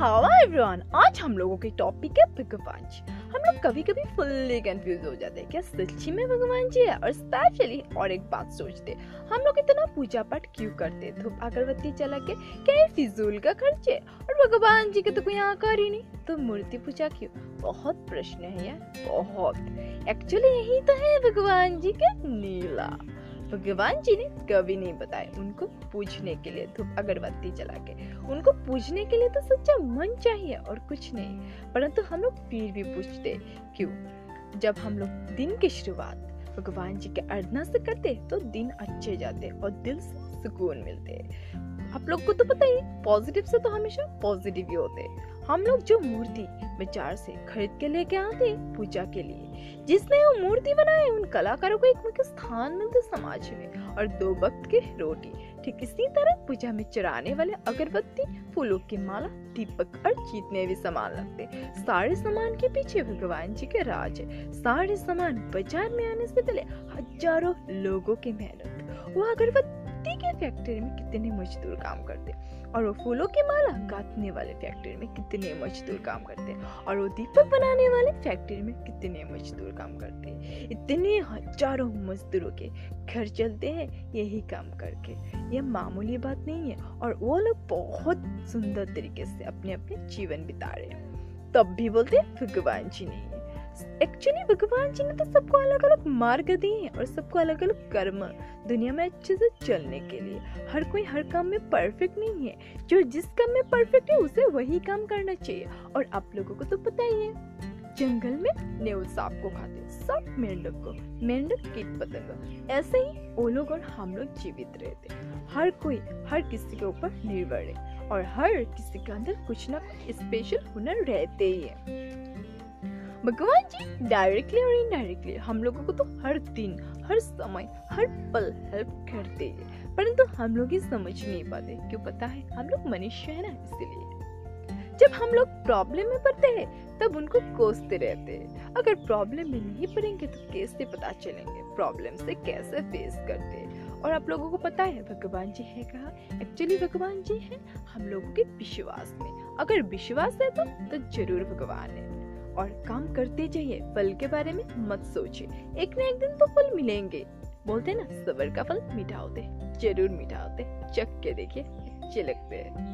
How everyone? आज हम लोगों की टॉपिक है भगवान जी। हम लोग कभी कभी फुल्ली कंफ्यूज हो जाते हैं क्या सच्ची में भगवान जी है और स्पेशली और एक बात सोचते हम लोग इतना पूजा पाठ क्यों करते धूप अगरबत्ती चला के क्या ये फिजूल का खर्च है? और भगवान जी के तो कोई आकार ही नहीं। तो मूर्ति पूजा क्यों? बहुत प्रश्न है यार, बहुत। एक्चुअली यही तो है भगवान जी के नीला। भगवान जी ने कभी नहीं बताया उनको पूछने के लिए, धूप अगरबत्ती जला के। उनको पूजने के लिए तो सच्चा मन चाहिए और कुछ नहीं, परंतु हम लोग फिर भी पूछते, क्यों? जब हम लोग दिन की शुरुआत भगवान जी के आराधना से करते तो दिन अच्छे जाते और दिल से सुकून मिलते। आप लोग को तो पता ही पॉजिटिव से तो हमेशा पॉजिटिव ही होते। हम लोग जो मूर्ति बाज़ार से खरीद के लेके आते पूजा के लिए, जिसने वो मूर्ति बनाए उन कलाकारों को एक मुख्य स्थान मिलते समाज में और दो वक्त की रोटी। ठीक इसी तरह पूजा में चढ़ाने वाले अगरबत्ती, फूलों की माला, दीपक और जीतने भी सामान लगते सारे सामान के पीछे भगवान जी के राज है। सारे सामान बाज़ार में आने से पहले हज़ारों लोगों की मेहनत। वो अगरबत्ती फैक्ट्री में कितने मजदूर काम करते और वो फूलों की माला गाथने वाले फैक्ट्री में कितने मजदूर काम करते और वो दीपक बनाने वाले फैक्ट्री में कितने मजदूर काम करते इतने हज़ारों मजदूरों के घर चलते हैं यही काम करके। ये मामूली बात नहीं है। और वो लोग बहुत सुंदर तरीके से अपने अपने जीवन बिता रहे हैं। तब भी बोलते भगवान जी नहीं। एक्चुअली भगवान जी ने तो सबको अलग अलग मार्ग दिए हैं और सबको अलग अलग कर्म दुनिया में अच्छे से चलने के लिए। हर कोई हर काम में परफेक्ट नहीं है। जो जिस काम में परफेक्ट है, उसे वही काम करना चाहिए। और आप लोगों को तो पता ही है, जंगल में नेउल सांप को खाते सब मेंढक को, मेंढक कीट पतंग ऐसे ही वो लोग और हम लोग जीवित रहते हर कोई, हर किसी के ऊपर निर्भर है और हर किसी के अंदर कुछ ना कुछ स्पेशल हुनर रहते ही है। भगवान जी डायरेक्टली और इनडायरेक्टली हम लोगों को तो हर दिन हर समय हर पल हेल्प करते हैं। परंतु हम लोग ये समझ नहीं पाते क्यों पता है? हम लोग मनुष्य है ना इसीलिए। जब हम लोग प्रॉब्लम में पड़ते हैं तब उनको कोसते रहते हैं। अगर प्रॉब्लम में नहीं पड़ेंगे तो कैसे पता चलेंगे प्रॉब्लम से कैसे फेस करते हैं? और आप लोगों को पता है भगवान जी है कहा? एक्चुअली भगवान जी है हम लोगों के विश्वास में। अगर विश्वास है तो, तो ज़रूर भगवान है। और काम करते जाइए, फल के बारे में मत सोचिए। एक न एक दिन तो फल मिलेंगे। बोलते ना, सबर का फल मीठा होते ज़रूर मीठा होते चक के देखिए अच्छे लगते हैं।